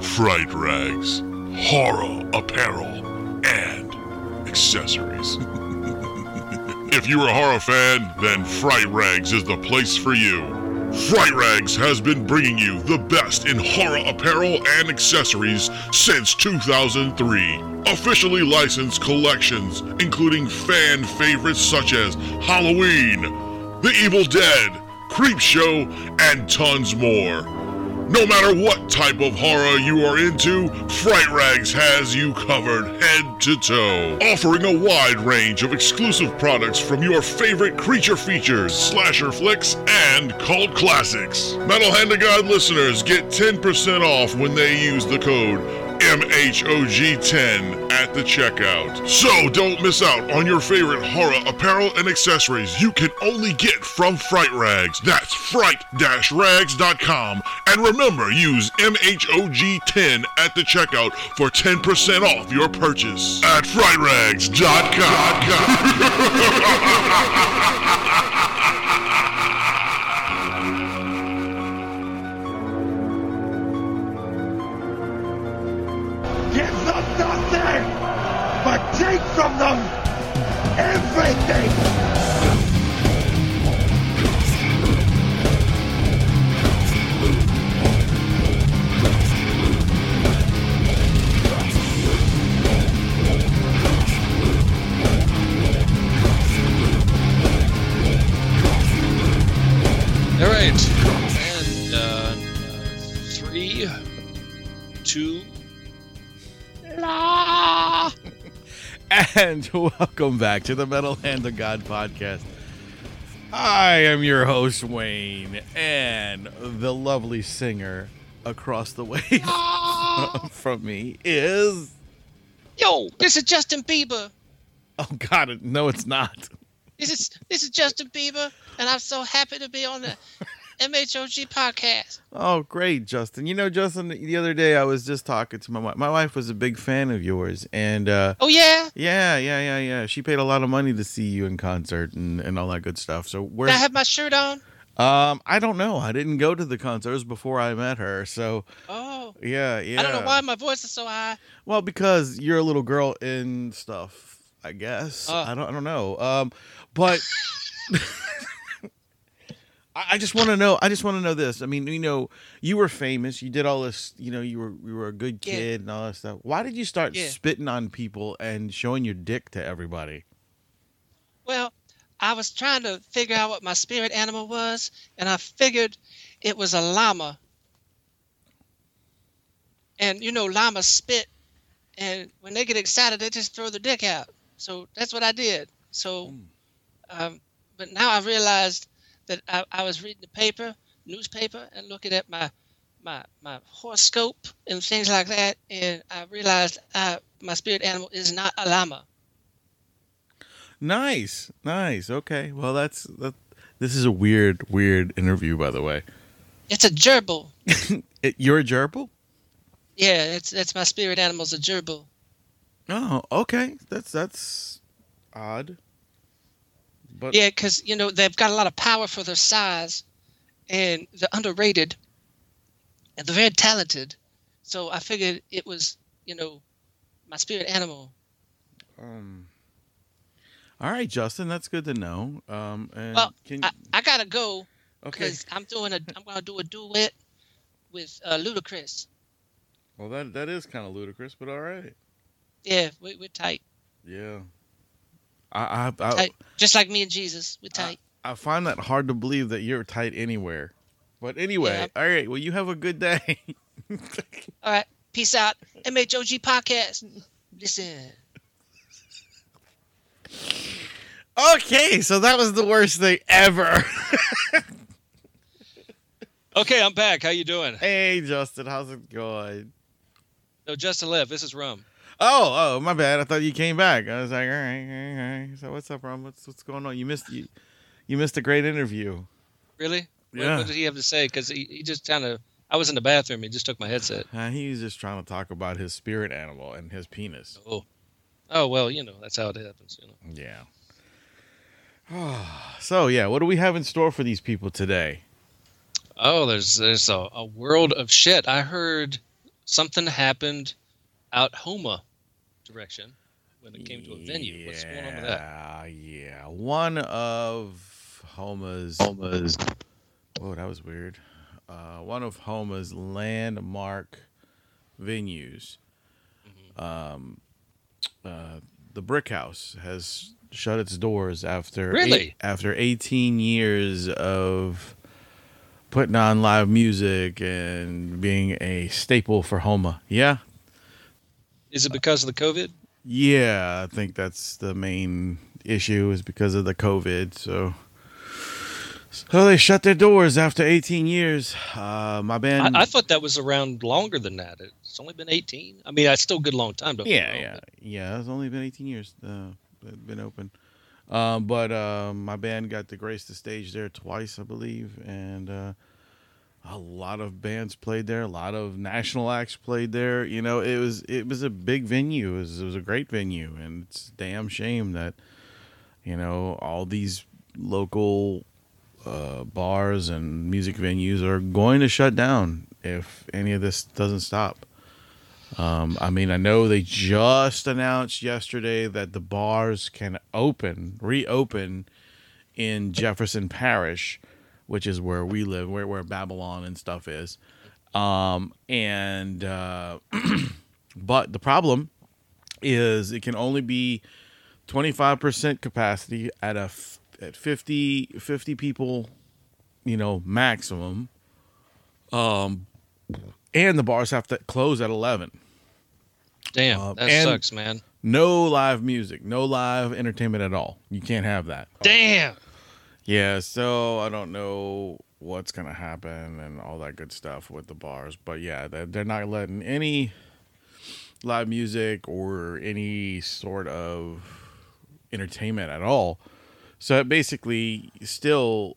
Fright Rags, horror apparel, and accessories. if you're a horror fan, then Fright Rags is the place for you. Fright Rags has been bringing you the best in horror apparel and accessories since 2003. Officially licensed collections, including fan favorites such as Halloween, The Evil Dead, Creepshow, and tons more. No matter what type of horror you are into, Fright Rags has you covered head to toe, offering a wide range of exclusive products from your favorite creature features, slasher flicks, and cult classics. Metal Hand of God listeners get 10% off when they use the code MHOG10 at the checkout. So don't miss out on your favorite horror apparel and accessories you can only get from Fright Rags. That's fright-rags.com. And remember, use MHOG10 at the checkout for 10% off your purchase at frightrags.com. from them everything. And welcome back to the Metal Hand of God podcast. I am your host, Wayne, and the lovely singer across the way from me is. Yo, this is Justin Bieber. Oh, God, no, it's not. This is this is Justin Bieber, and I'm so happy to be on the MHOG podcast. Oh, great, Justin. You know, Justin, the other day I was just talking to my wife. My wife was a big fan of yours, and uh, Oh yeah, yeah, yeah, yeah, yeah. She paid a lot of money to see you in concert and, and all that good stuff. So where. Did I have my shirt on. um, I don't know. I didn't go to the concert. It was before I met her. So Oh, yeah, yeah. I don't know why my voice is so high. Well, because you're a little girl in stuff, I guess. Oh. I don't I don't know. Um but I I just want to know. I just want to know this. I mean, you know, you were famous. You did all this. You know, you were you were a good Yeah. kid and all that stuff. Why did you start Yeah. spitting on people and showing your dick to everybody? Well, I was trying to figure out what my spirit animal was, and I figured it was a llama. And you know, llamas spit, and when they get excited, they just throw their dick out. So that's what I did. So, um, but now I realized that I, I was reading the paper, newspaper, and looking at my my my horoscope and things like that, and I realized I, my spirit animal is not a llama. Nice, nice. Okay, well, that's that. This is a weird, weird interview, by the way. It's a gerbil. It, you're a gerbil. Yeah, that's that's my spirit animal's a gerbil. Oh, okay. That's that's odd. But Yeah, because you know they've got a lot of power for their size, and they're underrated, and they're very talented. So I figured it was you know my spirit animal. Um. All right, Justin, that's good to know. Um, and Well, can I, I gotta go okay. because I'm doing a I'm gonna do a duet with uh, Ludacris. Well, that that is kind of ludicrous, but all right. Yeah, we, we're tight, Yeah. I I I, tight, just like me and Jesus. We're tight. I find that hard to believe that you're tight anywhere. But anyway, all right. Well, you have a good day. All right, peace out. MHOG podcast. Listen. okay, so that was the worst thing ever. Okay, I'm back. How you doing? hey, Justin, how's it going? No, Justin left. This is Rum. Oh, oh, my bad. I thought you came back. I was like, all right, all right. So what's up, Rum? What's what's going on? You missed you, you missed a great interview. Really? What, Yeah. what did he have to say? Because he, he just kind of. I was in the bathroom. He just took my headset. Uh, he was just trying to talk about his spirit animal and his penis. Oh. Oh well, you know that's how it happens. You know. Yeah. so yeah, what do we have in store for these people today? Oh, there's there's a, a world of shit. I heard something happened out Houma direction when it came to a venue. What's going on with that? Yeah, yeah. One of Houma's Houma's. Oh, that was weird. Uh, one of Houma's landmark venues. Mm-hmm. Um, uh, the Brick House has shut its doors after Really? eight- after 18 years of putting on live music and being a staple for Houma. Yeah, Is it because of the COVID? yeah, I think that's the main issue is because of the COVID. So, so they shut their doors after 18 years. Uh, my band, I, I thought that was around longer than that. It's only been 18. I mean, that's still a good long time. Don't yeah, wrong, yeah, but yeah. It's only been 18 years. Uh, been open. Um, but uh, my band got to grace the stage there twice, I believe, and uh, a lot of bands played there. A lot of national acts played there. You know, it was it was a big venue. It was, it was a great venue, and it's a damn shame that you know all these local uh, bars and music venues are going to shut down if any of this doesn't stop. Um, I mean, I know they just announced yesterday that the bars can open, reopen in Jefferson Parish, which is where we live, where, where Babylon and stuff is. Um, and, uh, but the problem is it can only be 25% capacity at a, f- at 50, 50 people, you know, maximum. Um, and the bars have to close at 11 damn, Uh, that sucks, man. no live music no live entertainment at all you can't have that Damn. Yeah so i don't know what's gonna happen and all that good stuff with the bars but yeah they're, they're not letting any live music or any sort of entertainment at all. So it basically still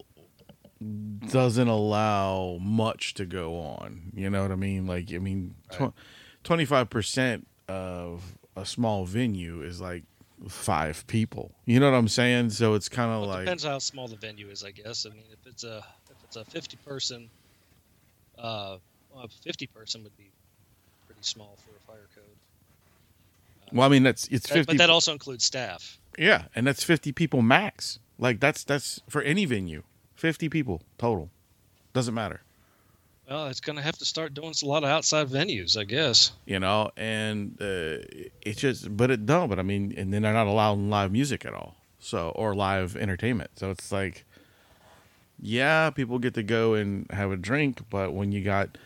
doesn't allow much to go on you know what i mean? Like i mean 25% of a small venue is like five people you know what i'm saying so it's kind of Well, like depends how small the venue is, I guess. I mean, if it's a if it's a 50 person, uh, well, 50 person would be pretty small for a fire code. well i mean that's it's That- 50 but that also includes staff. yeah and that's 50 people max like that's that's for any venue 50 people total doesn't matter Well, it's going to have to start doing a lot of outside venues, I guess. you know and uh, it's just but it don't but i mean and then they're not allowing live music at all so or live entertainment so it's like yeah people get to go and have a drink but when you got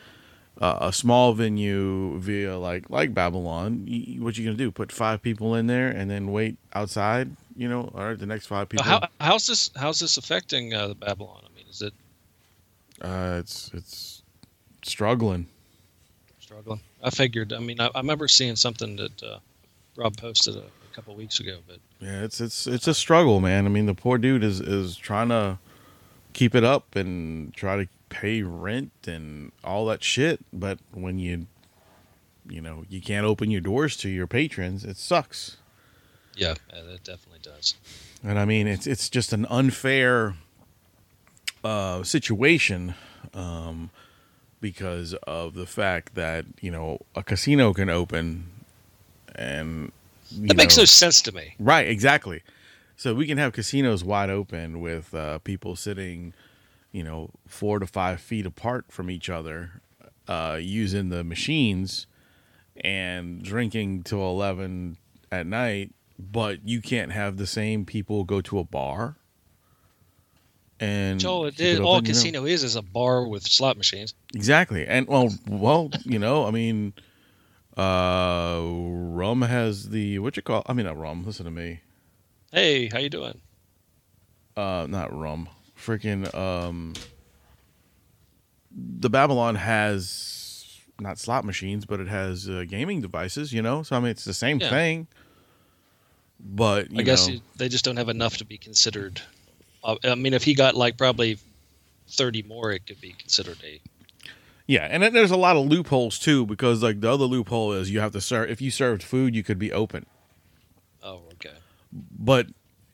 uh, a small venue via like like babylon y what you gonna do put five people in there and then wait outside you know all right the next five people how how's this how's this affecting uh, the Babylon? I mean, is it uh, it's it's struggling struggling? I figured. I mean, I, I remember seeing something that uh, Rob posted a, a couple weeks ago, but Yeah, it's it's it's a struggle, man. I mean, the poor dude is is trying to keep it up and try to pay rent and all that shit, but when you you know, you can't open your doors to your patrons, it sucks. yeah, yeah that definitely does. And I mean, it's it's just an unfair uh situation um because of the fact that, you know, a casino can open and you That makes know- no sense to me. Right, exactly. So we can have casinos wide open with uh, people sitting, you know, four to five feet apart from each other, uh, using the machines and drinking till eleven at night. But you can't have the same people go to a bar. And Joel, it it all open, you know? casino is is a bar with slot machines. Exactly. And well, well, you know, I mean, uh, rum has the what you call? I mean, not rum. Listen to me. Hey, how you doing? uh not rum freaking um the babylon has not slot machines but it has uh, gaming devices you know so i mean it's the same Yeah. thing but you I guess know, they just don't have enough to be considered. I mean, if he got like probably thirty more, it could be considered a. yeah and then there's a lot of loopholes too because like the other loophole is you have to serve if you served food you could be open Oh, okay. but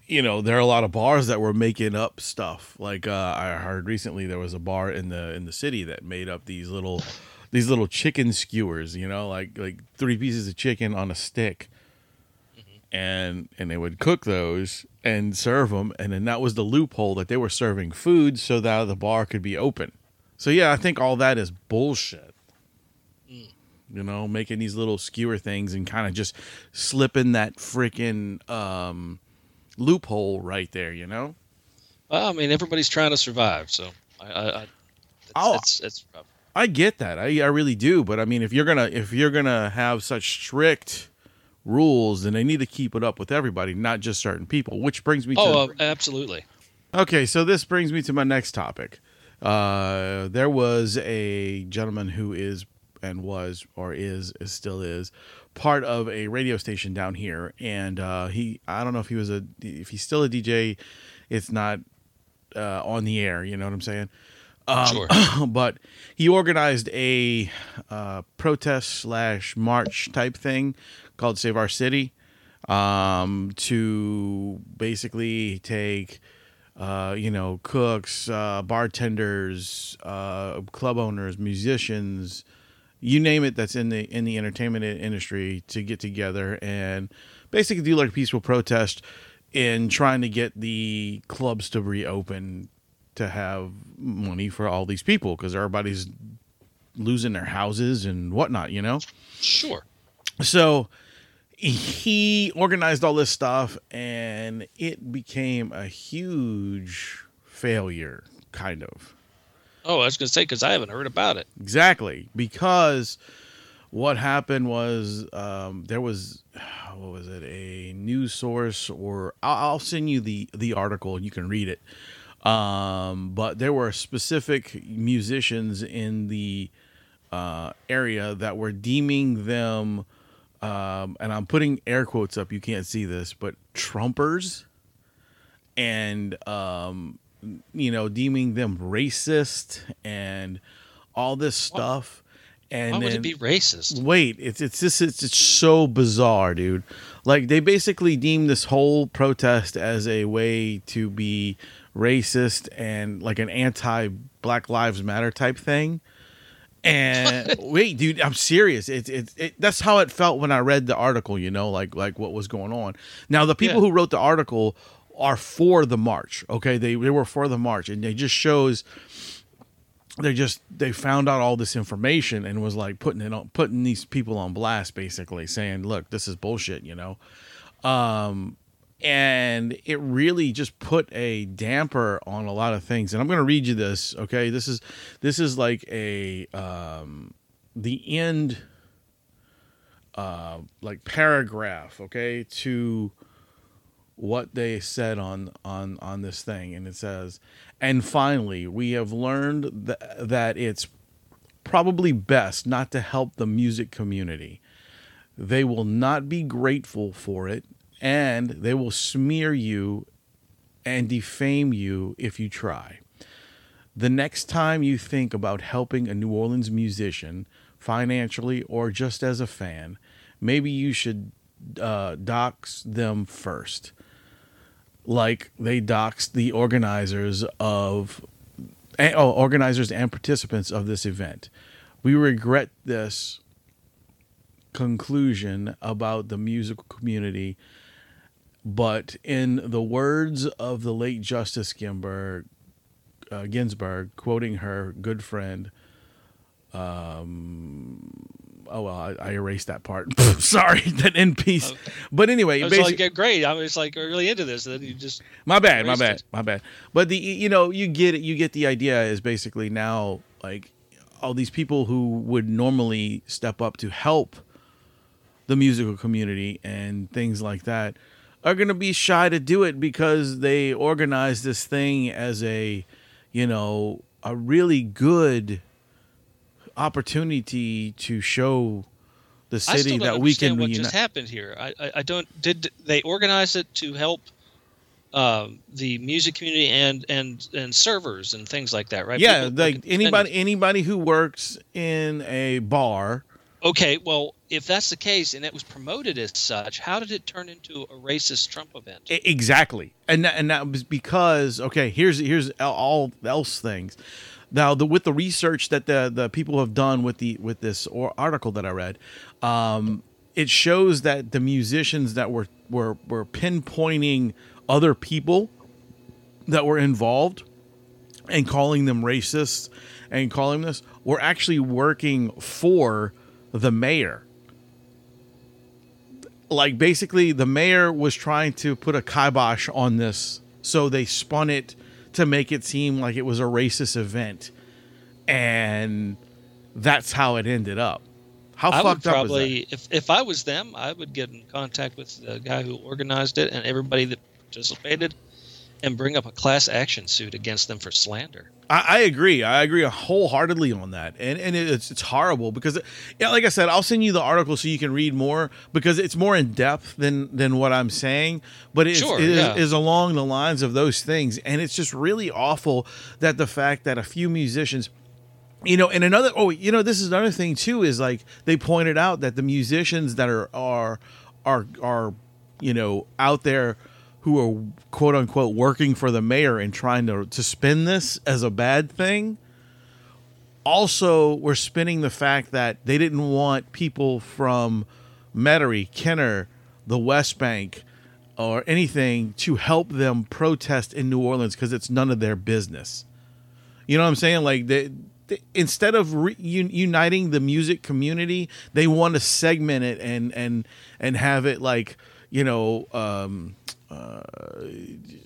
you know there are a lot of bars that were making up stuff like uh, i heard recently there was a bar in the in the city that made up these little these little chicken skewers, you know, like like three pieces of chicken on a stick, and and they would cook those and serve them, and then that was the loophole that they were serving food so that the bar could be open. So yeah, I think all that is bullshit. You know, making these little skewer things and kind of just slipping that freaking um, loophole right there. You know. Well, I mean, everybody's trying to survive, so I, I, I it's, Oh. it's, it's rough. I get that. I, I really do. But I mean, if you're gonna if you're gonna have such strict rules, and they need to keep it up with everybody, not just certain people. Which brings me to Oh, uh, absolutely. okay. So this brings me to my next topic. Uh, there was a gentleman who is and was or is, is still is part of a radio station down here, and uh, he I don't know if he was a if he's still a DJ. It's not uh, on the air. You know what I'm saying? Um, Sure. but he organized a uh, protest slash march type thing called Save Our City um, to basically take, uh, you know, cooks, uh, bartenders, uh, club owners, musicians, you name it that's in the in the entertainment industry to get together and basically do like a peaceful protest in trying to get the clubs to reopen to have money for all these people because everybody's losing their houses and whatnot, you know? Sure. So he organized all this stuff and it became a huge failure, kind of. Oh, I was going to say because I haven't heard about it. Exactly. Because what happened was um, there was, what was it, a news source, or I'll, I'll send you the, the article and you can read it. Um, but there were specific musicians in the uh, area that were deeming them, um, and I'm putting air quotes up, you can't see this, but Trumpers and um, you know, deeming them racist and all this stuff. And Why would then, it be racist? Wait, it's it's just it's, it's so bizarre, dude. Like they basically deemed this whole protest as a way to be racist and like an anti Black Lives Matter type thing. And wait, dude, I'm serious. It's it's it, that's how it felt when I read the article. You know, like like what was going on. Now the people Yeah. who wrote the article are for the march. Okay, they they were for the march, and it just shows they just they found out all this information and was like putting it on putting these people on blast basically saying look this is bullshit you know um and it really just put a damper on a lot of things. And i'm going to read you this okay? This is this is like a um the end uh like paragraph okay to what they said on on on this thing. And it says and finally we have learned th- that it's probably best not to help the music community. They will not be grateful for it and they will smear you and defame you if you try the next time you think about helping a New Orleans musician financially or just as a fan, maybe you should uh, dox them first, like they doxed the organizers of, eh, oh, organizers and participants of this event. We regret this conclusion about the musical community, but in the words of the late Justice Ginsburg, uh, Ginsburg, quoting her good friend. Um, oh well, I, I erased that part. Sorry, that in peace. But anyway, I was like, great. I was like really into this. And then you just my bad, my bad, it. my bad. But the you know you get it. You get the idea. Is basically now like all these people who would normally step up to help the musical community and things like that are going to be shy to do it because they organize this thing as a you know a really good opportunity to show the city that we can what reunite. just happened here. I, I, I don't. Did they organize it to help um, the music community and and and servers and things like that, right? yeah, People like anybody anybody who works in a bar Okay, well, if that's the case and it was promoted as such, how did it turn into a racist Trump event? Exactly, and that, and that was because okay. Here's here's all else things. Now, the with the research that the the people have done with the with this or article that I read, um, it shows that the musicians that were were were pinpointing other people that were involved and calling them racists and calling this were actually working for the mayor. Like basically, the mayor was trying to put a kibosh on this, so they spun it to make it seem like it was a racist event, and that's how it ended up. How I would fucked that? probably, if if I was them, I would get in contact with the guy who organized it and everybody that participated, and bring up a class action suit against them for slander. I, I agree. I agree wholeheartedly on that, and and it's it's horrible because, yeah, like I said, I'll send you the article so you can read more because it's more in depth than than what I'm saying, but it's, Sure, it is, yeah. is along the lines of those things, and it's just really awful that the fact that a few musicians. You know, and another oh, you know, this is another thing too is like they pointed out that the musicians that are are are are you know out there who are quote unquote working for the mayor and trying to to spin this as a bad thing also were spinning the fact that they didn't want people from Metairie, Kenner, the West Bank, or anything to help them protest in New Orleans because it's none of their business. You know what I'm saying? Like they, they instead of re- uniting the music community, they want to segment it and and and have it like you know um, uh,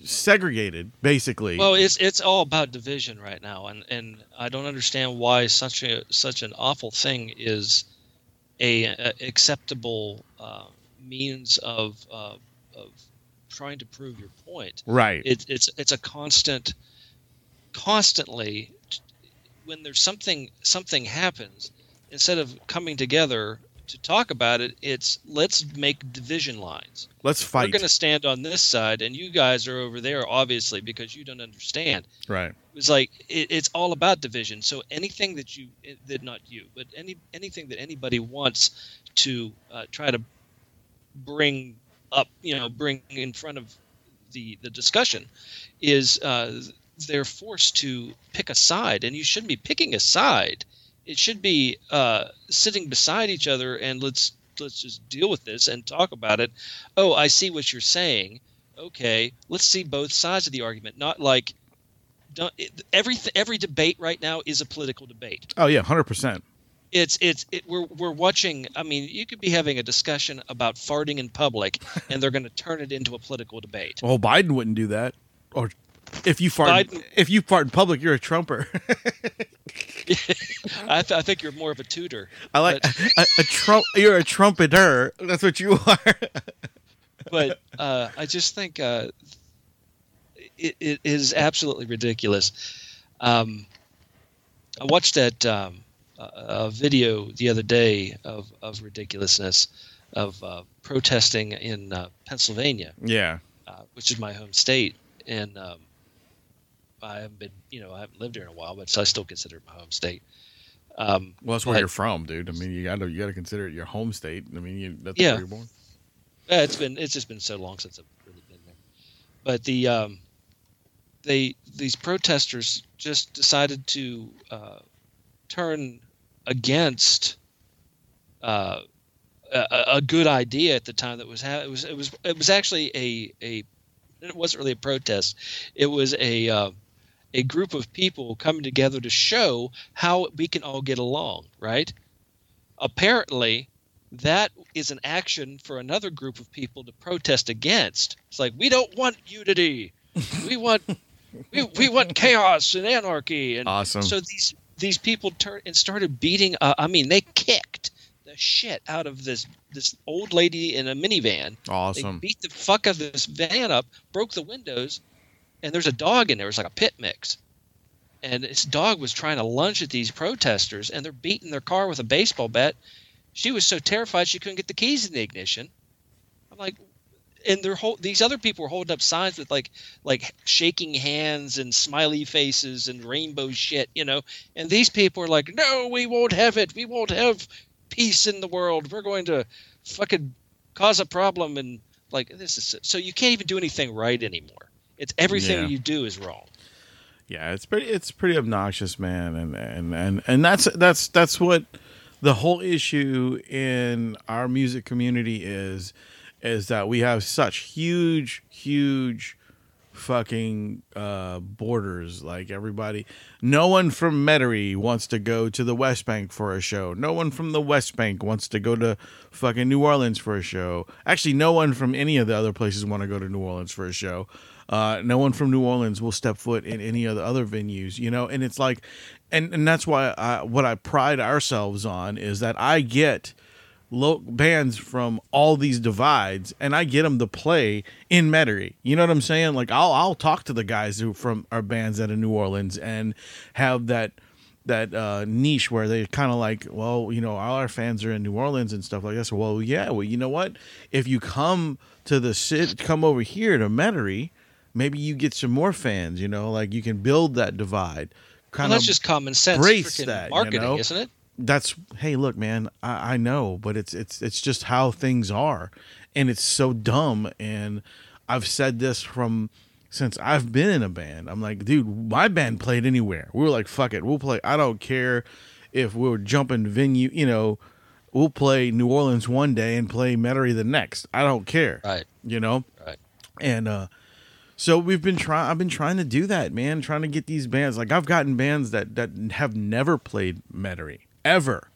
segregated, basically. Well, it's it's all about division right now, and and I don't understand why such a such an awful thing is a, a acceptable uh, means of uh, of trying to prove your point. right. It's it's it's a constant, constantly, when there's something something happens, instead of coming together to talk about it, it's let's make division lines. Let's fight. We're going to stand on this side, and you guys are over there, obviously, because you don't understand. right. It's like it, it's all about division. So anything that you, that not you, but any anything that anybody wants to uh, try to bring up, you know, bring in front of the the discussion, is uh, they're forced to pick a side, and you shouldn't be picking a side. It should be uh, sitting beside each other and let's let's just deal with this and talk about it. Oh, I see what you're saying. Okay, let's see both sides of the argument. Not like don't it, every every debate right now is a political debate. Oh yeah, hundred percent. It's it's it, we're we're watching. I mean, you could be having a discussion about farting in public, and they're going to turn it into a political debate. Well, Biden wouldn't do that. Or if you fart, Biden- if you fart in public, you're a trumper. I, th- I think you're more of a tutor. I like But- a, a trump. You're a trumpeter. That's what you are. but uh, I just think uh, it, it is absolutely ridiculous. Um, I watched that um, a, video the other day of, of ridiculousness of uh, protesting in uh, Pennsylvania, yeah. uh, which is my home state, and um, I haven't been, you know, I haven't lived here in a while, but so I still consider it my home state. Um, Well, that's where but- you're from, dude. I mean, you got to you got to consider it your home state. I mean, you, that's Yeah. where you're born. Yeah, it's been it's just been so long since I've really been there. But the um, they these protesters just decided to uh, turn against uh, a, a good idea at the time that was ha- it was it was it was actually a a it wasn't really a protest. It was a uh, a group of people coming together to show how we can all get along, right? Apparently, that is an action for another group of people to protest against. It's like we don't want unity. We want we, we want chaos and anarchy and Awesome. so these these people turned and started beating uh, I mean they kicked the shit out of this this old lady in a minivan. They awesome. beat the fuck out of this van up, broke the windows, and there's a dog in there. It's like a pit mix. And this dog was trying to lunge at these protesters, and they're beating their car with a baseball bat. She was so terrified she couldn't get the keys in the ignition. I'm like, and they're these other people were holding up signs with like like shaking hands and smiley faces and rainbow shit, you know. And these people are like, no, we won't have it. We won't have peace in the world. We're going to fucking cause a problem and like this is so you can't even do anything right anymore. It's everything Yeah. you do is wrong. Yeah, it's pretty it's pretty obnoxious, man, and and and and that's that's that's what the whole issue in our music community is is that we have such huge huge fucking uh borders. Like everybody no one from Metairie wants to go to the West Bank for a show. No one from the West Bank wants to go to fucking New Orleans for a show. Actually no one from any of the other places want to go to New Orleans for a show. Uh, no one from New Orleans will step foot in any of the other venues, you know, and it's like, and and that's why I, what I pride ourselves on is that I get lo- bands from all these divides, and I get them to play in Metairie. You know what I'm saying? Like I'll I'll talk to the guys who from our bands out of New Orleans and have that that uh, niche where they kind of like, well, you know, all our fans are in New Orleans and stuff like that. So, well, yeah, well, you know what? If you come to the sit, come over here to Metairie, maybe you get some more fans. You know, like you can build that divide. Well, Kind that's of just common sense brace that, you marketing, know? isn't it? That's hey look man I, I know but it's it's it's just how things are. And it's so dumb. And i've said this from since i've been in a band. I'm like dude my band played anywhere. We were like fuck it we'll play i don't care if we were jumping venue you know we'll play new orleans one day and play metairie the next. I don't care. Right. you know? Right. and uh so we've been trying i've been trying to do that man trying to get these bands. Like i've gotten bands that that have never played metairie ever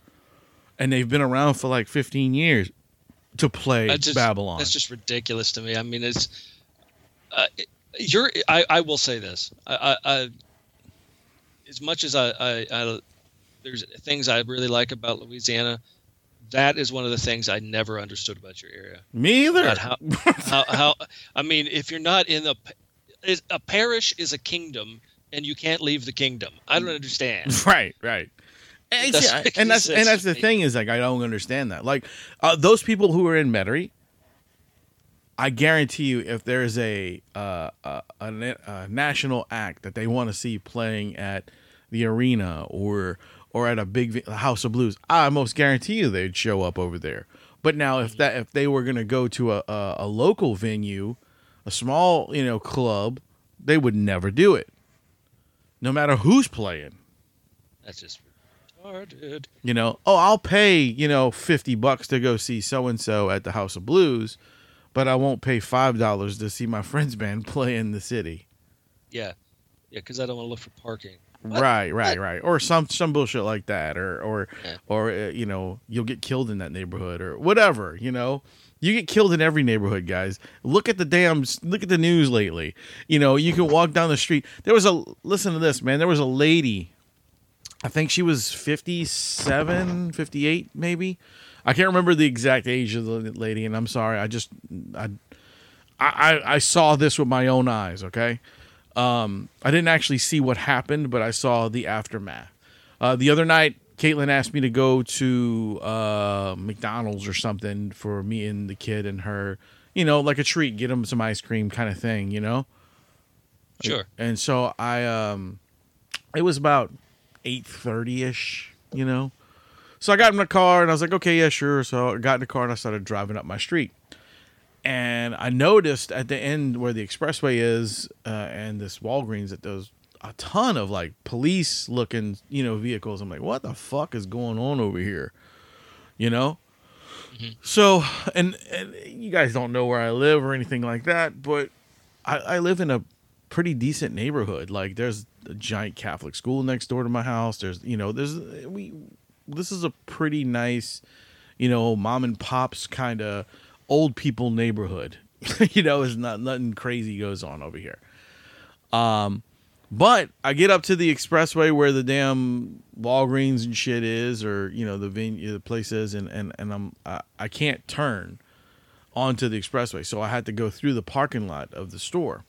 and they've been around for like 15 years to play That's just, babylon That's just ridiculous to me. I mean, it's uh, it- you're. I, I will say this. I, I, I as much as I, I, I, there's things I really like about Louisiana. That is one of the things I never understood about your area. me either how, how, how, I mean, if you're not in the, a parish is a kingdom, and you can't leave the kingdom. I don't understand. right right and, I- make and that's and that's the thing is like I don't understand that. Like uh, those people who are in Metairie, I guarantee you, if there's a uh, a, a, national act that they want to see playing at the arena or or at a big House of Blues, I most guarantee you they'd show up over there. But now, if that if they were going to go to a, a a local venue, a small you know club, they would never do it, no matter who's playing. That's just retarded. You know, oh, I'll pay, you know, 50 bucks to go see so and so at the House of Blues, but I won't pay $5 to see my friend's band play in the city. Yeah, yeah, because I don't want to look for parking. What? Right, right, right. Or some some bullshit like that or or Yeah. or uh, you know, you'll get killed in that neighborhood or whatever, you know. You get killed in every neighborhood, guys. Look at the damn look at the news lately. You know, you can walk down the street. There was a listen to this, man. There was a lady I think she was 57, 58 maybe. I can't remember the exact age of the lady and I'm sorry. I just I I, I saw this with my own eyes, okay? Um, I didn't actually see what happened, but I saw the aftermath. Uh, the other night, Caitlin asked me to go to uh, McDonald's or something for me and the kid and her, you know, like a treat, get them some ice cream kind of thing, you know? Sure. And so I, um, it was about 8.30 ish, you know? So I got in the car and I was like, okay, yeah, sure. So I got in the car and I started driving up my street and I noticed at the end where the expressway is uh, and this Walgreens that does a ton of like police looking you know vehicles. I'm like, what the fuck is going on over here? You know. So and, and you guys don't know where I live or anything like that, but I, I live in a pretty decent neighborhood. Like there's a giant Catholic school next door to my house. There's you know there's we this is a pretty nice you know mom and pops kind of old people neighborhood. you know, is not nothing crazy goes on over here. Um, but I get up to the expressway where the damn Walgreens and shit is, or you know the venue, the place is, and and and I'm I, I can't turn onto the expressway, so I had to go through the parking lot of the store.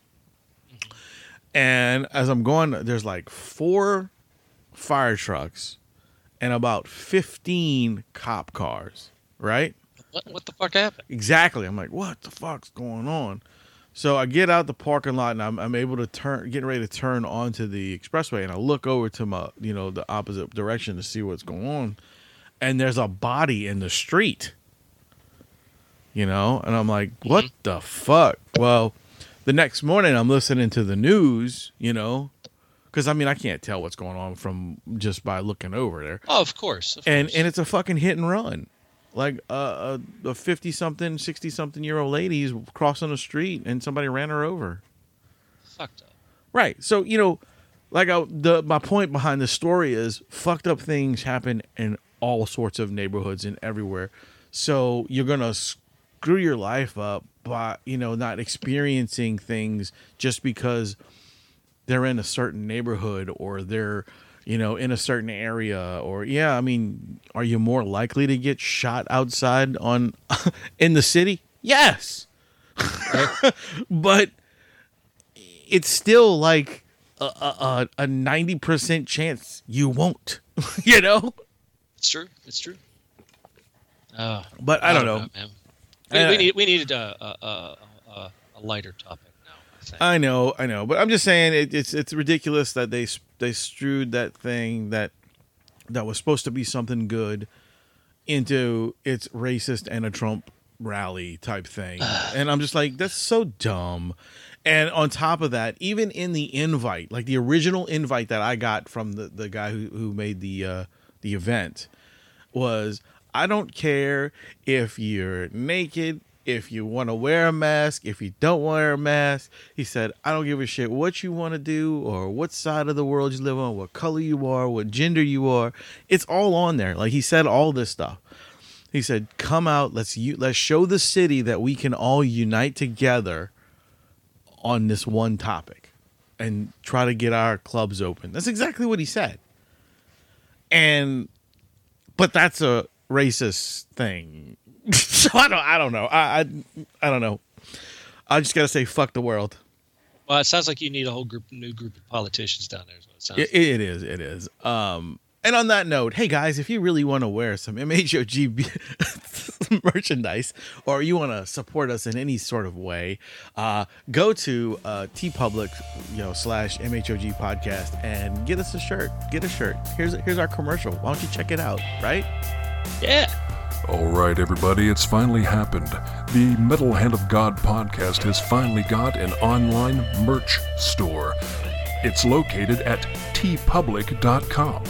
And as I'm going, there's like four fire trucks and about 15 cop cars, right? What what the fuck happened? Exactly. I'm like, what the fuck's going on? So I get out the parking lot and I'm, I'm able to turn, getting ready to turn onto the expressway, and I look over to my, you know, the opposite direction to see what's going on, and there's a body in the street. You know, and I'm like, what mm-hmm. the fuck? Well, the next morning I'm listening to the news, you know, because I mean I can't tell what's going on from just by looking over there. Oh, of course. Of and course. and it's a fucking hit and run. Like uh, a a fifty something, sixty something year old lady is crossing the street and somebody ran her over. fucked up. Right. So you know, like I, the my point behind the story is fucked up things happen in all sorts of neighborhoods and everywhere. So you're gonna screw your life up by you know not experiencing things just because they're in a certain neighborhood or they're you know in a certain area or yeah i mean are you more likely to get shot outside on in the city yes but it's still like a, a, a 90% chance you won't you know It's true. It's true. Uh, but i don't know man. We, Uh, we need we needed a a, a, a, a lighter topic now. I. I know, I know, but I'm just saying it, it's it's ridiculous that they they strewed that thing that that was supposed to be something good into its racist and a Trump rally type thing, and I'm just like that's so dumb. And on top of that, even in the invite, like the original invite that I got from the the guy who who made the uh, the event, was I don't care if you're naked, if you want to wear a mask, if you don't wear a mask. He said, I don't give a shit what you want to do or what side of the world you live on, what color you are, what gender you are. It's all on there. Like he said all this stuff. He said, "Come out, let's u- let's show the city that we can all unite together on this one topic and try to get our clubs open." That's exactly what he said. And but that's a racist thing. so I don't I don't know. I I, I don't know. I just got to say fuck the world. Well, it sounds like you need a whole group, new group of politicians down there. Is what it sounds. It, it is. It is. Um, and on that note, hey guys, if you really want to wear some MHOG merchandise or you want to support us in any sort of way, uh, go to uh, TeePublic, you know, slash MHOG podcast and get us a shirt. Get a shirt. Here's here's our commercial. Why don't you check it out? Right? Yeah. All right, everybody, it's finally happened. The Metal Hand of God podcast has finally got an online merch store. It's located at TeePublic.com.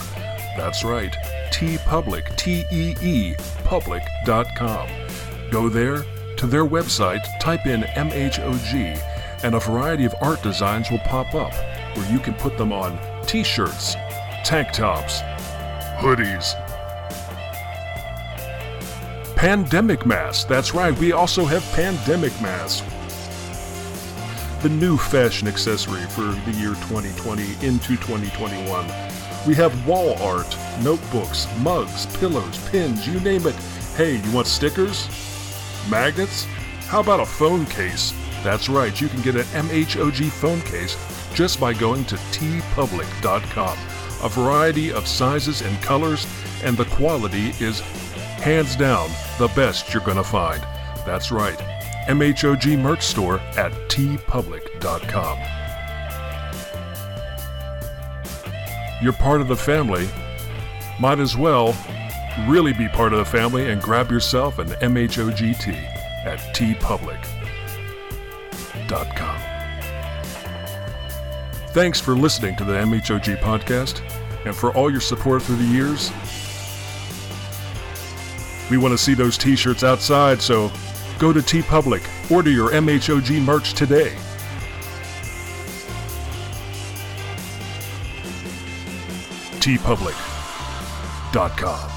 That's right, TeePublic, T E E, public.com. Go there to their website, type in MHOG, and a variety of art designs will pop up where you can put them on t shirts, tank tops, hoodies, Pandemic masks. That's right, we also have pandemic masks. The new fashion accessory for the year 2020 into 2021. We have wall art, notebooks, mugs, pillows, pins, you name it. Hey, you want stickers? Magnets? How about a phone case? That's right, you can get an MHOG phone case just by going to TeePublic.com. A variety of sizes and colors, and the quality is hands down the best you're gonna find. That's right, MHOG merch store at TeePublic.com. You're part of the family. Might as well really be part of the family and grab yourself an MHOG tee at TeePublic.com. Thanks for listening to the MHOG podcast and for all your support through the years. We want to see those t shirts outside, so go to TeePublic, order your MHOG merch today. TeePublic.com.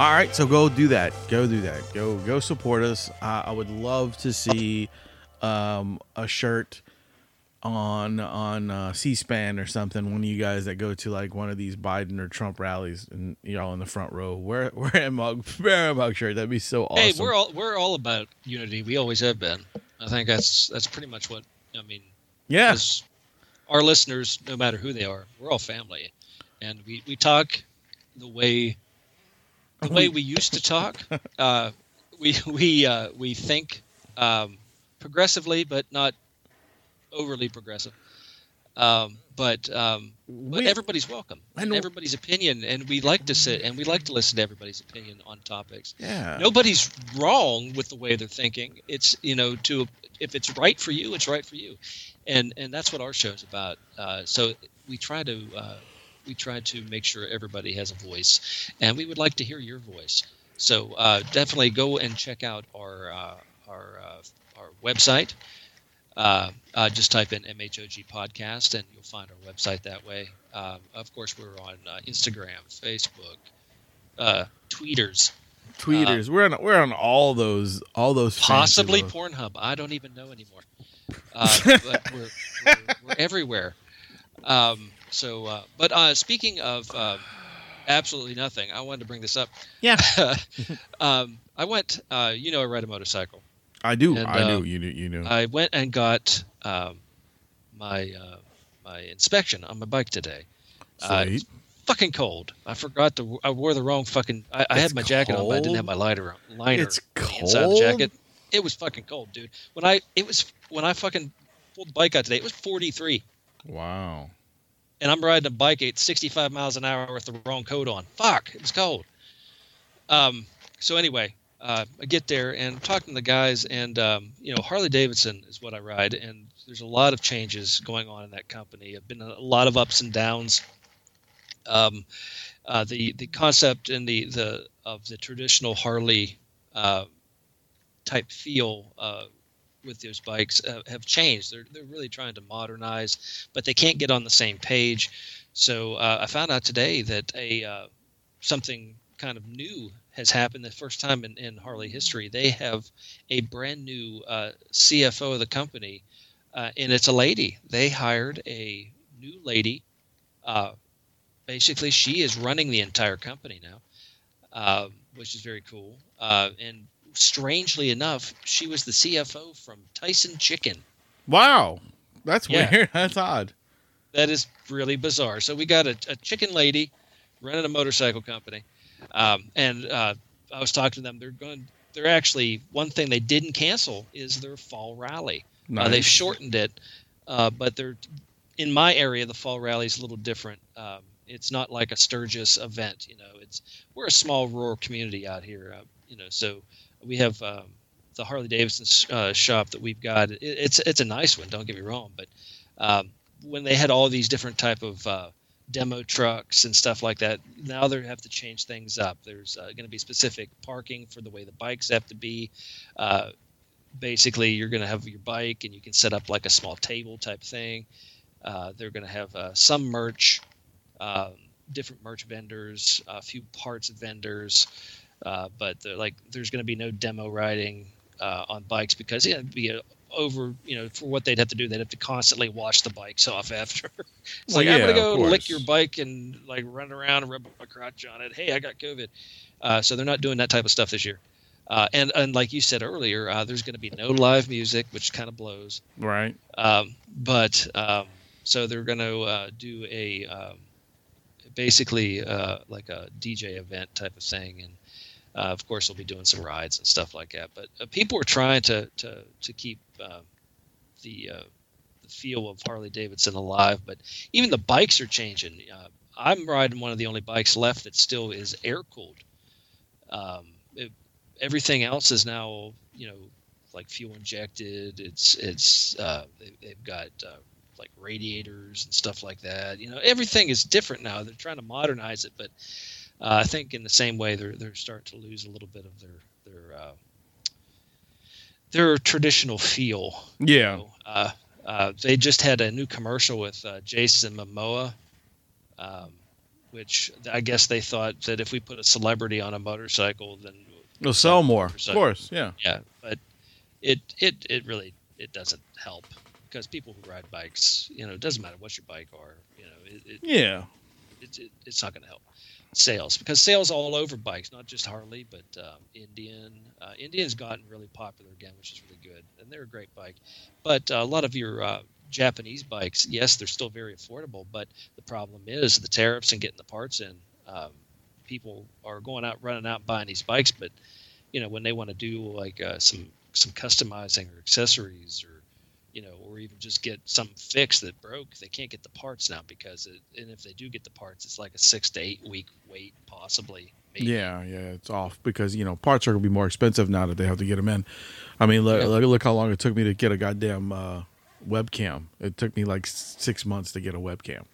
All right, so go do that. Go do that. Go go support us. Uh, I would love to see um, a shirt on on uh, C-SPAN or something. One of you guys that go to like one of these Biden or Trump rallies, and y'all in the front row, wear wear a mug, wear a mug shirt. That'd be so awesome. Hey, we're all we're all about unity. We always have been. I think that's that's pretty much what I mean. yeah, our listeners, no matter who they are, we're all family, and we we talk the way the way we used to talk. Uh, we we uh, we think um, progressively, but not overly progressive. Um, but um, but We- everybody's welcome and everybody's opinion, and we like to sit and we like to listen to everybody's opinion on topics. yeah. Nobody's wrong with the way they're thinking. It's you know to if it's right for you, it's right for you, and and that's what our show's about. Uh, so we try to uh, we try to make sure everybody has a voice, and we would like to hear your voice. So uh, definitely go and check out our uh, our uh, our website. Uh, uh, just type in MHOG podcast, and you'll find our website that way. Um, of course, we're on uh, Instagram, Facebook, uh, Tweeters, Tweeters. we're on we're on all those all those possibly Pornhub. I don't even know anymore. Uh, but we're, we're, we're everywhere. Um, so, uh, but uh, speaking of uh, absolutely nothing, I wanted to bring this up. Yeah. um, I went. Uh, you know, I ride a motorcycle. I do. and, I uh, do. You knew You do. I went and got um, my uh, my inspection on my bike today. Uh, Sweet. fucking cold. I forgot to. I wore the wrong fucking. I, I had my jacket on, but I didn't have my cold? lighter on, liner It's inside the cold? jacket. It was fucking cold, dude. When I it was when I fucking pulled the bike out today, it was 43, wow. and I'm riding a bike at 65 miles an hour with the wrong coat on. Fuck, it was cold. Um. So anyway, uh, I get there and I'm talking to the guys, and um, you know Harley Davidson is what I ride, and there's a lot of changes going on in that company. I've been a lot of ups and downs. Um, uh, the the concept and the the of the traditional Harley uh, type feel uh, with those bikes uh, have changed. They're they're really trying to modernize, but they can't get on the same page. So uh, I found out today that a something kind of new has happened. The first time in, in Harley history, they have a brand new uh, CFO of the company, uh, and it's a lady. They hired a new lady. Uh, basically, she is running the entire company now, uh, which is very cool. Uh, and strangely enough, she was the CFO from Tyson Chicken. Wow. That's Yeah. weird. That's odd. That is really bizarre. So we got a, a chicken lady running a motorcycle company, um, and uh, I was talking to them. They're going. They're actually one thing they didn't cancel is their fall rally. Uh, they've shortened it, uh, but they're in my area. The fall rally is a little different. Um, it's not like a Sturgis event. You know, it's we're a small rural community out here. Uh, you know, so we have um, the Harley Davidson uh, shop that we've got. It, it's it's a nice one. Don't get me wrong, but um, when they had all these different type of uh, demo trucks and stuff like that, now they have to change things up. There's uh, going to be specific parking for the way the bikes have to be. Uh, basically, you're going to have your bike and you can set up like a small table type thing. Uh, they're going to have uh, some merch, um, different merch vendors, a few parts vendors, uh, but like there's going to be no demo riding uh, on bikes because yeah, it'd be a, over you know for what they'd have to do they'd have to constantly wash the bikes off after. It's Well, like i'm gonna go lick your bike and like run around and rub my crotch on it. Hey i got covid. Uh, so they're not doing that type of stuff this year. Uh, and and like you said earlier uh, there's going to be no live music which kind of blows. Right. um, but um, so they're going to uh, do a um, basically uh, like a DJ event type of thing, and uh, of course we'll be doing some rides and stuff like that. But uh, people are trying to to to keep uh, the the feel of Harley Davidson alive, but even the bikes are changing. Uh, I'm riding one of the only bikes left that still is air cooled. Um, everything else is now, you know, like fuel injected. It's it's uh, they, they've got uh, like radiators and stuff like that. You know, everything is different now. They're trying to modernize it, but I think in the same way they're they're starting to lose a little bit of their their uh, their traditional feel. you Yeah. know. Uh, uh, they just had a new commercial with uh, Jason Momoa, um, which I guess they thought that if we put a celebrity on a motorcycle, then It'll sell more. Of course. Yeah. yeah, but it it it really it doesn't help because people who ride bikes, you know, it doesn't matter what your bike are, you know, it, it, Yeah. it, it it's not going to help sales because sales all over bikes, not just Harley, but um, Indian. Uh, Indian's gotten really popular again, which is really good, and they're a great bike. But uh, a lot of your uh, Japanese bikes, yes, they're still very affordable, but the problem is the tariffs and getting the parts in. Um, people are going out, running out, buying these bikes, but you know when they want to do like uh, some some customizing or accessories or you know, or even just get some fix that broke. They can't get the parts now because, it, and if they do get the parts, it's like a six to eight week wait, possibly. Maybe. Yeah, yeah, it's off because you know parts are gonna be more expensive now that they have to get them in. I mean, look, Yeah. look, how long it took me to get a goddamn uh, webcam. It took me like six months to get a webcam.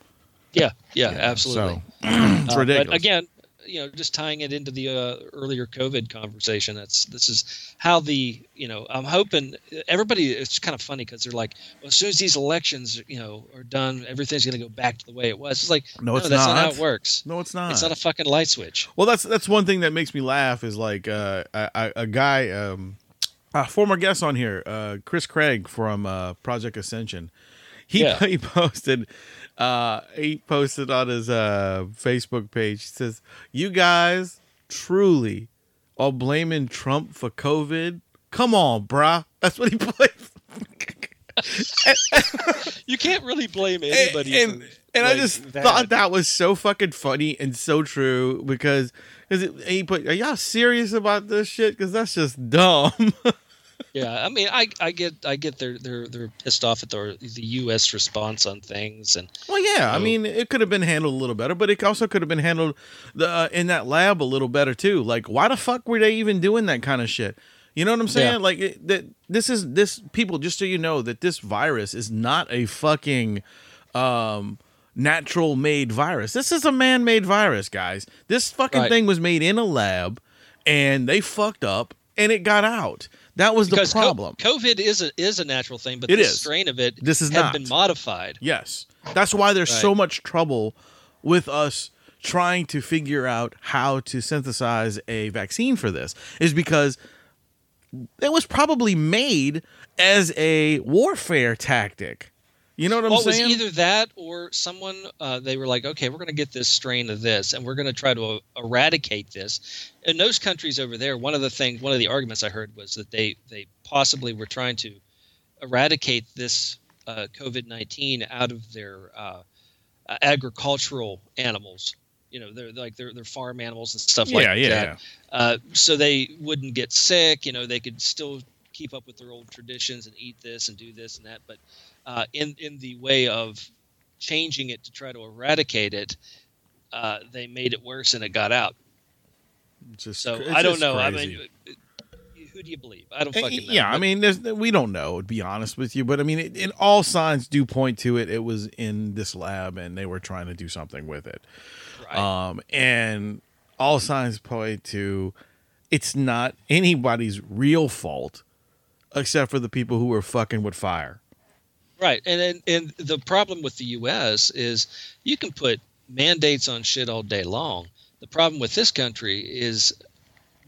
Yeah, yeah, absolutely. So it's Uh, ridiculous. But again, you know, just tying it into the uh, earlier COVID conversation, that's this is how the you know I'm hoping everybody. It's kind of funny because they're like, well, as soon as these elections you know are done, everything's going to go back to the way it was. It's like No, no, it's that's not. how it works. no, it's not. It's not a fucking light switch. Well, that's that's one thing that makes me laugh is like uh, a, a a guy, um, a former guest on here, uh, Chris Craig from uh, Project Ascension. He Yeah. he posted uh, he posted on his uh, Facebook page. He says, "You guys truly are blaming Trump for COVID. Come on, brah." That's what he put. You can't really blame anybody. and, for, and I just that. thought that was so fucking funny and so true because is it he put are y'all serious about this shit because that's just dumb Yeah, I mean, I, I get I get they're they're they're pissed off at the the U.S. response on things, and well yeah i mean it could have been handled a little better but it also could have been handled the, uh, in that lab a little better too like why the fuck were they even doing that kind of shit you know what i'm saying Yeah. like it, that this is this people just so you know that this virus is not a fucking um natural made virus this is a man-made virus guys this fucking Right. thing was made in a lab and they fucked up and it got out that was the because co- problem COVID is a is a natural thing, but It this is. strain of it This is not. been modified. Yes. That's why there's Right. so much trouble with us trying to figure out how to synthesize a vaccine for this is because it was probably made as a warfare tactic. You know what I'm Well, it was either that or someone uh, they were like, okay, we're going to get this strain of this, and we're going to try to uh, eradicate this. In those countries over there, one of the things, one of the arguments I heard was that they they possibly were trying to eradicate this uh, COVID nineteen out of their uh, uh, agricultural animals. You know, they're like they're, they're farm animals and stuff like yeah, yeah, that. yeah. uh, so they wouldn't get sick. You know, they could still keep up with their old traditions and eat this and do this and that. But uh, in in the way of changing it to try to eradicate it, uh, they made it worse and it got out. Just, So I don't know. I crazy. mean, uh, who do you believe? I don't fucking know. yeah, I mean, there's we don't know. To be honest with you, but I mean, it, and all signs do point to it. It was in this lab, and they were trying to do something with it. right. Um, and all signs point to it's not anybody's real fault, except for the people who were fucking with fire. Right, and, and and the problem with the U.S. is you can put mandates on shit all day long. The problem with this country is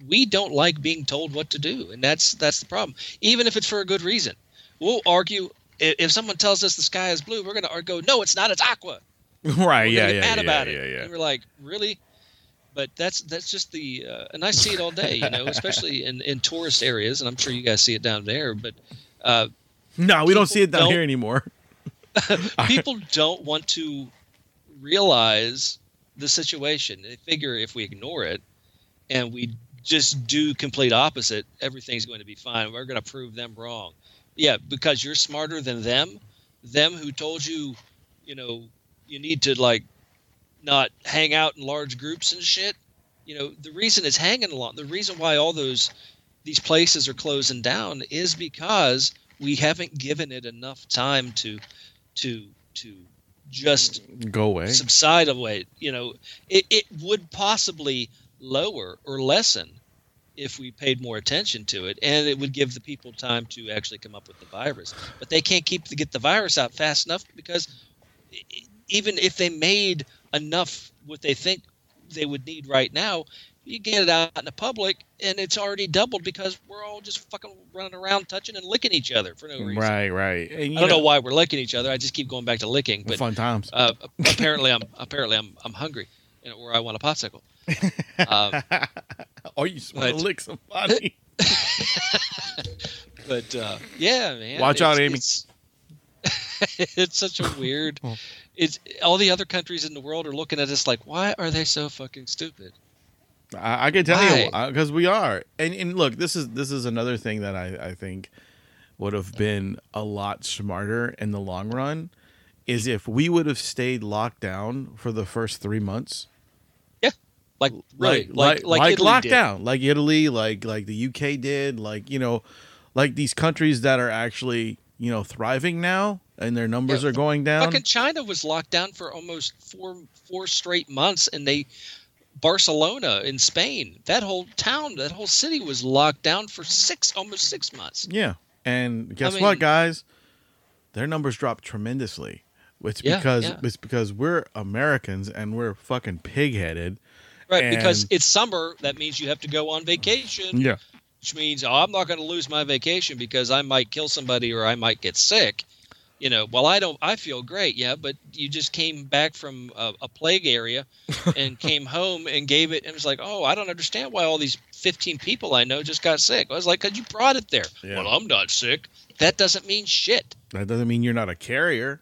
we don't like being told what to do, and that's that's the problem. Even if it's for a good reason, we'll argue. If someone tells us the sky is blue, we're going to go, no, it's not. It's aqua. right? We're Yeah, yeah, mad yeah, about yeah, it. yeah. And we're like, really? But that's that's just the, uh, and I see it all day, you know, especially in in tourist areas, and I'm sure you guys see it down there. But uh, No, we don't see it down here anymore. people don't want to realize the situation. They figure if we ignore it and we just do complete opposite, everything's going to be fine. We're going to prove them wrong. Yeah, because you're smarter than them. Them who told you, you know, you need to like not hang out in large groups and shit. You know, the reason it's hanging a lot, the reason why all those these places are closing down is because we haven't given it enough time to to to just Go away. subside away. You know, it, it would possibly lower or lessen if we paid more attention to it, and it would give the people time to actually come up with the virus. But they can't keep to get the virus out fast enough because even if they made enough what they think they would need right now, you get it out in the public and it's already doubled because we're all just fucking running around touching and licking each other for no reason. Right, right. And, you I don't know why we're licking each other. I just keep going back to licking, but fun times. uh, apparently I'm apparently I'm I'm hungry, you know, or I want a popsicle. Um, oh, you just want to lick somebody. but uh, yeah, man. Watch out, Amy. It's, it's such a weird. It's all the other countries in the world are looking at us like, why are they so fucking stupid? I, I can tell you because uh, we are. And and look, this is this is another thing that I I think would have been a lot smarter in the long run is if we would have stayed locked down for the first three months. Like really, like like like, like, lockdown, like Italy, like like the UK did, like you know, like these countries that are actually you know thriving now and their numbers Yeah, are going down. Fucking China was locked down for almost four four straight months, and they Barcelona in Spain, that whole town, that whole city was locked down for six almost six months. Yeah. And guess mean- what, guys? Their numbers dropped tremendously. It's Yeah, because yeah. it's because we're Americans and we're fucking pig-headed. Right, because it's summer. That means you have to go on vacation, Yeah. which means oh, I'm not going to lose my vacation because I might kill somebody or I might get sick. You know, well, I don't. I feel great, yeah, but you just came back from a, a plague area and came home and gave it, and it was like, oh, I don't understand why all these 15 people I know just got sick. I was like, because you brought it there. Yeah. Well, I'm not sick. That doesn't mean shit, That doesn't mean you're not a carrier.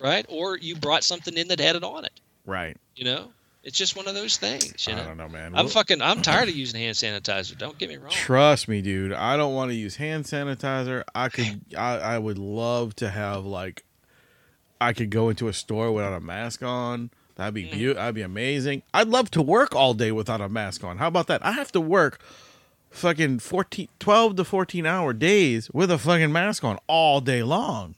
right? Or you brought something in that had it on it. Right. You know, it's just one of those things. You I don't know, man. I'm We'll- fucking. I'm tired of using hand sanitizer. Don't get me wrong. Trust me, dude. I don't want to use hand sanitizer. I could I, I would love to have like I could go into a store without a mask on. That'd be Mm. beautiful. That'd be amazing. I'd love to work all day without a mask on. How about that? I have to work fucking 14 12 to 14 hour days with a fucking mask on all day long.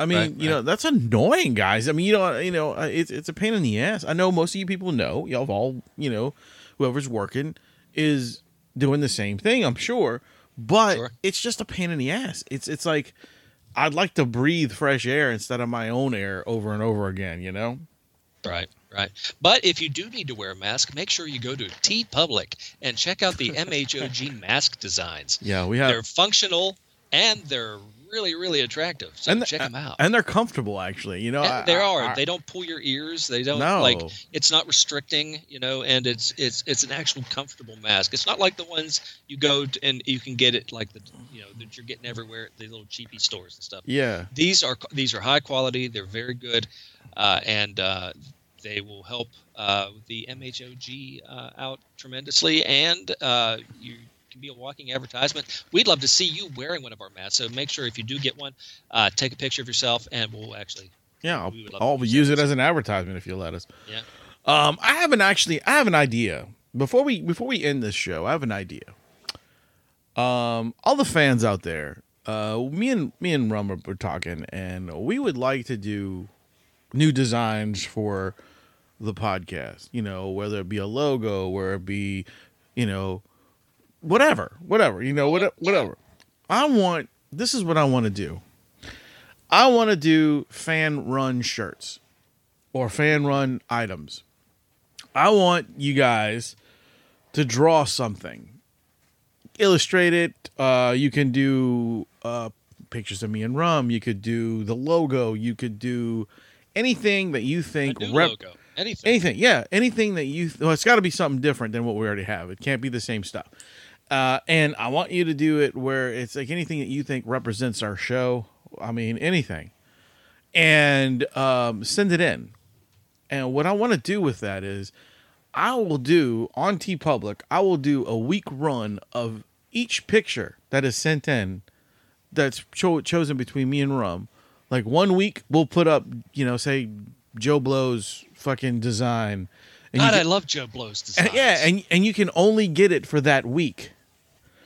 I mean, Right, you know, that's annoying, guys. I mean, you know, you know, uh, it's it's a pain in the ass. I know most of you people know. Y'all have all, you know, whoever's working is doing the same thing, I'm sure. But Sure. it's just a pain in the ass. It's it's like I'd like to breathe fresh air instead of my own air over and over again, you know? Right, right. But if you do need to wear a mask, make sure you go to TeePublic and check out the MHOG mask designs. Yeah, we have They're functional and they're really, really attractive. So and check them out. And they're comfortable actually, you know. I- they I- are. I- they don't pull your ears. They don't No. like. It's not restricting, you know. And it's it's it's an actual comfortable mask. It's not like the ones you go to, and you can get it like the you know that you're getting everywhere at the little cheapy stores and stuff. yeah. These are these are high quality. They're very good, uh, and uh, they will help uh, the MHOG uh, out tremendously. And uh, you can be a walking advertisement. We'd love to see you wearing one of our masks. So make sure if you do get one, uh, take a picture of yourself, and we'll actually Yeah, I'll, We would love I'll use it as an advertisement if you let us. yeah. Um, I haven't actually. I have an idea. Before we before we end this show, I have an idea. Um, all the fans out there, uh, me and me and Rum were talking, and we would like to do new designs for the podcast. You know, whether it be a logo, whether it be, you know, whatever, whatever. You know, what, whatever. I want. This is what I want to do. I want to do fan run shirts or fan run items. I want you guys to draw something, illustrate it. Uh, you can do uh, pictures of me and Rum. You could do the logo. You could do anything that you think rep- logo. Anything. anything. Yeah, anything that you. Well, it's got to be something different than what we already have. It can't be the same stuff. Uh, and I want you to do it where it's like anything that you think represents our show. I mean, anything, and um, send it in. And what I want to do with that is, I will do on TeePublic. I will do a week run of each picture that is sent in, that's cho- chosen between me and Rum. Like one week, we'll put up, you know, say Joe Blow's fucking design. And God, I love Joe Blow's design. yeah, and and you can only get it for that week.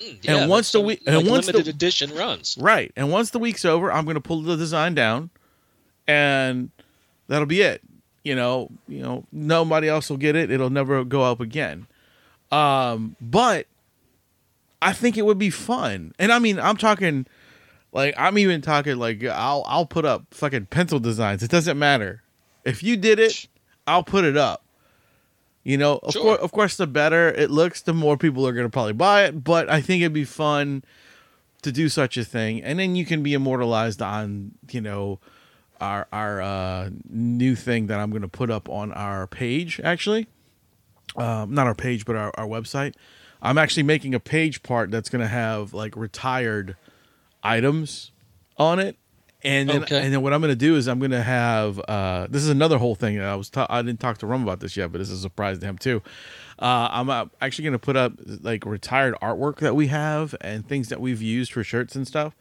Mm, and once the week- and like once the- edition runs. Right. And once the week's over, I'm going to pull the design down and that'll be it. You know, you know, nobody else will get it. It'll never go up again. Um, but I think it would be fun. And I mean, I'm talking like I'm even talking like I'll I'll put up fucking pencil designs. It doesn't matter. If you did it, I'll put it up. You know, of Sure. course, of course, the better it looks, the more people are going to probably buy it. But I think it'd be fun to do such a thing, and then you can be immortalized on, you know, our our uh, new thing that I'm going to put up on our page. Actually, um, not our page, but our, our website. I'm actually making a page part that's going to have like retired items on it. And then, Okay. and then what I'm going to do is I'm going to have uh, this is another whole thing that I was ta- I didn't talk to Rum about this yet, but this is a surprise to him too. Uh, I'm uh, actually going to put up like retired artwork that we have and things that we've used for shirts and stuff.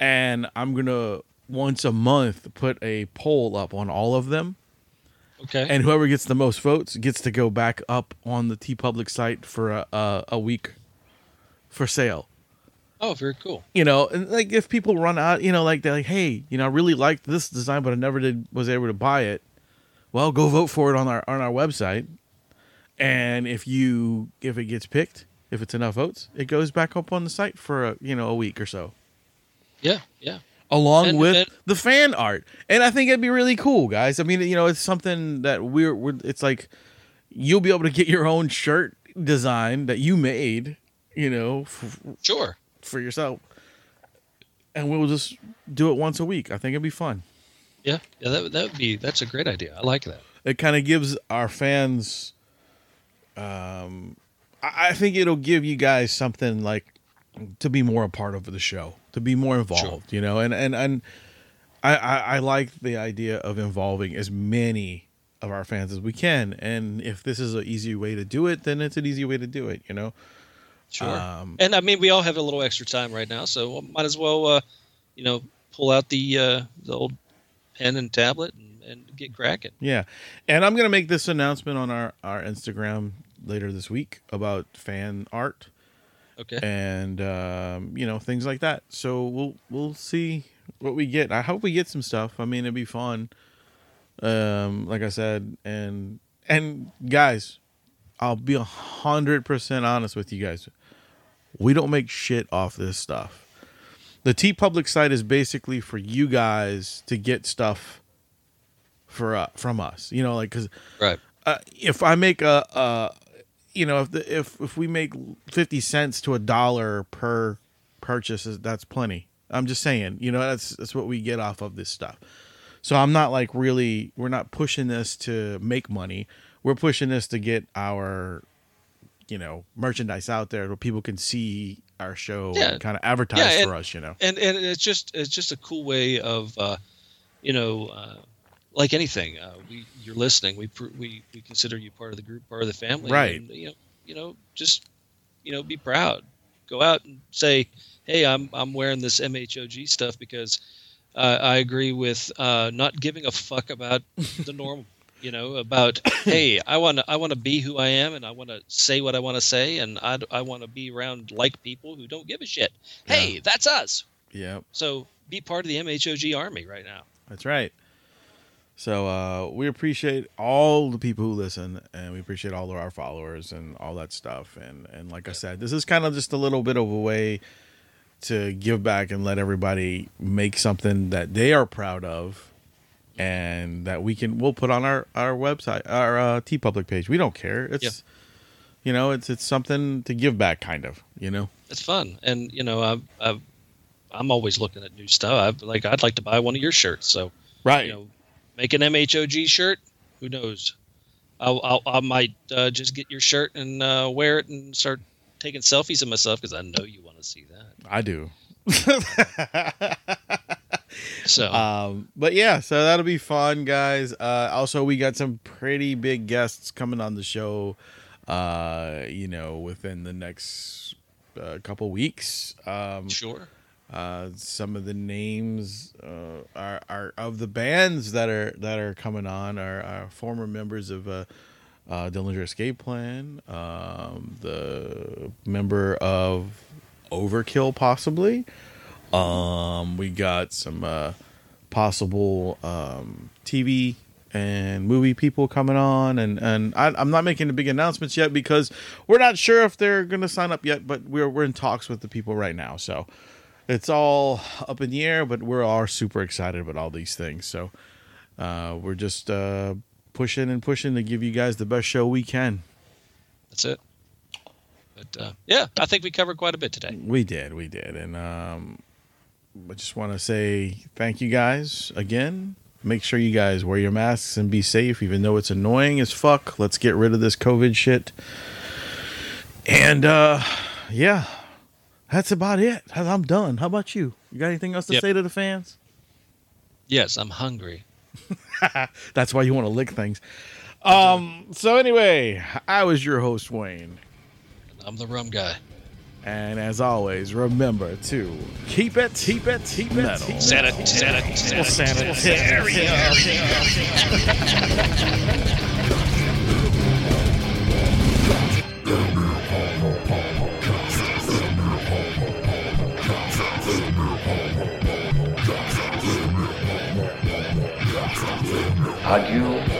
and I'm gonna once a month put a poll up on all of them, Okay. and whoever gets the most votes gets to go back up on the TeePublic site for a a, a week for sale. Oh, very cool. You know, and like if people run out, you know, like they're like, hey, you know, I really liked this design, but I never did was able to buy it. Well, go vote for it on our on our website, and if you if it gets picked, if it's enough votes, it goes back up on the site for a you know a week or so, Yeah, yeah. along And- with and- the fan art. And I think it'd be really cool, guys. I mean, you know, it's something that we're, we're it's like you'll be able to get your own shirt design that you made, you know, f- Sure. For yourself, and we'll just do it once a week. I think it'd be fun. Yeah, yeah. That that would be that's a great idea. I like that. It kind of gives our fans. Um, I I think it'll give you guys something like to be more a part of the show, to be more involved, you know, and and and I, I I like the idea of involving as many of our fans as we can, and if this is an easy way to do it, then it's an easy way to do it, you know. Sure. Um, and I mean, we all have a little extra time right now, so might as well, uh, you know, pull out the uh, the old pen and tablet and, and get cracking. Yeah, and I'm gonna make this announcement on our our Instagram later this week about fan art Okay. and um, you know things like that. So we'll we'll see what we get. I hope we get some stuff. I mean, it'd be fun. Um, like I said, and and guys, I'll be a hundred percent honest with you guys. We don't make shit off this stuff. The TeePublic site is basically for you guys to get stuff for uh, from us. You know, like because Right. uh, if I make a, a you know, if the, if if we make fifty cents to a dollar per purchase, that's plenty. I'm just saying, you know, that's that's what we get off of this stuff. So I'm not like really, we're not pushing this to make money. We're pushing this to get our, you know, merchandise out there where people can see our show Yeah. and kind of advertise Yeah, for us. You know, and and it's just it's just a cool way of uh, you know uh, like anything uh, we you're listening we we we consider you part of the group part of the family Right. and, you know you know just you know be proud go out and say hey I'm I'm wearing this MHOG stuff because uh, I agree with uh, not giving a fuck about the norm you know about hey I want to I want to be who I am and I want to say what I want to say and I I want to be around like people who don't give a shit hey that's us yeah, so be part of the MHOG army right now. That's right. So uh, we appreciate all the people who listen, and we appreciate all of our followers and all that stuff. And and like I said, this is kind of just a little bit of a way to give back and let everybody make something that they are proud of, and that we can we'll put on our our website, our uh, TeePublic page. We don't care. It's Yeah. you know, it's it's something to give back, kind of. You know. It's fun, and you know, I've, I've, I'm always looking at new stuff. I've, like, I'd like to buy one of your shirts. So Right. you know, make an MHOG shirt. Who knows? I'll, I'll I might uh, just get your shirt and uh, wear it and start taking selfies of myself because I know you want to see that. I do. So Um, but yeah, so that'll be fun, guys. Uh, also, we got some pretty big guests coming on the show. Uh, you know, within the next uh, couple weeks. Um, sure. uh, some of the names uh, are, are of the bands that are that are coming on are, are former members of uh, uh, Dillinger Escape Plan, um, the member of Overkill, possibly. Um, we got some uh, possible um, TV and movie people coming on, and and I, I'm not making the big announcements yet because we're not sure if they're going to sign up yet, but we're we're in talks with the people right now, so it's all up in the air. But we're all super excited about all these things, so uh, we're just uh, pushing and pushing to give you guys the best show we can. That's it. But uh, yeah, I think we covered quite a bit today. We did, we did, and um, I just want to say thank you guys again. Make sure you guys wear your masks and be safe, even though it's annoying as fuck. Let's get rid of this COVID shit. And uh, yeah, that's about it. I'm done. How about you? You got anything else to Yep. say to the fans? Yes, I'm hungry. That's why you want to lick things. Um. So anyway, I was your host Wayne. I'm the rum guy. And as always, remember to keep it, keep it, keep it, metal. Santa, Santa, Santa, Santa, Adieu,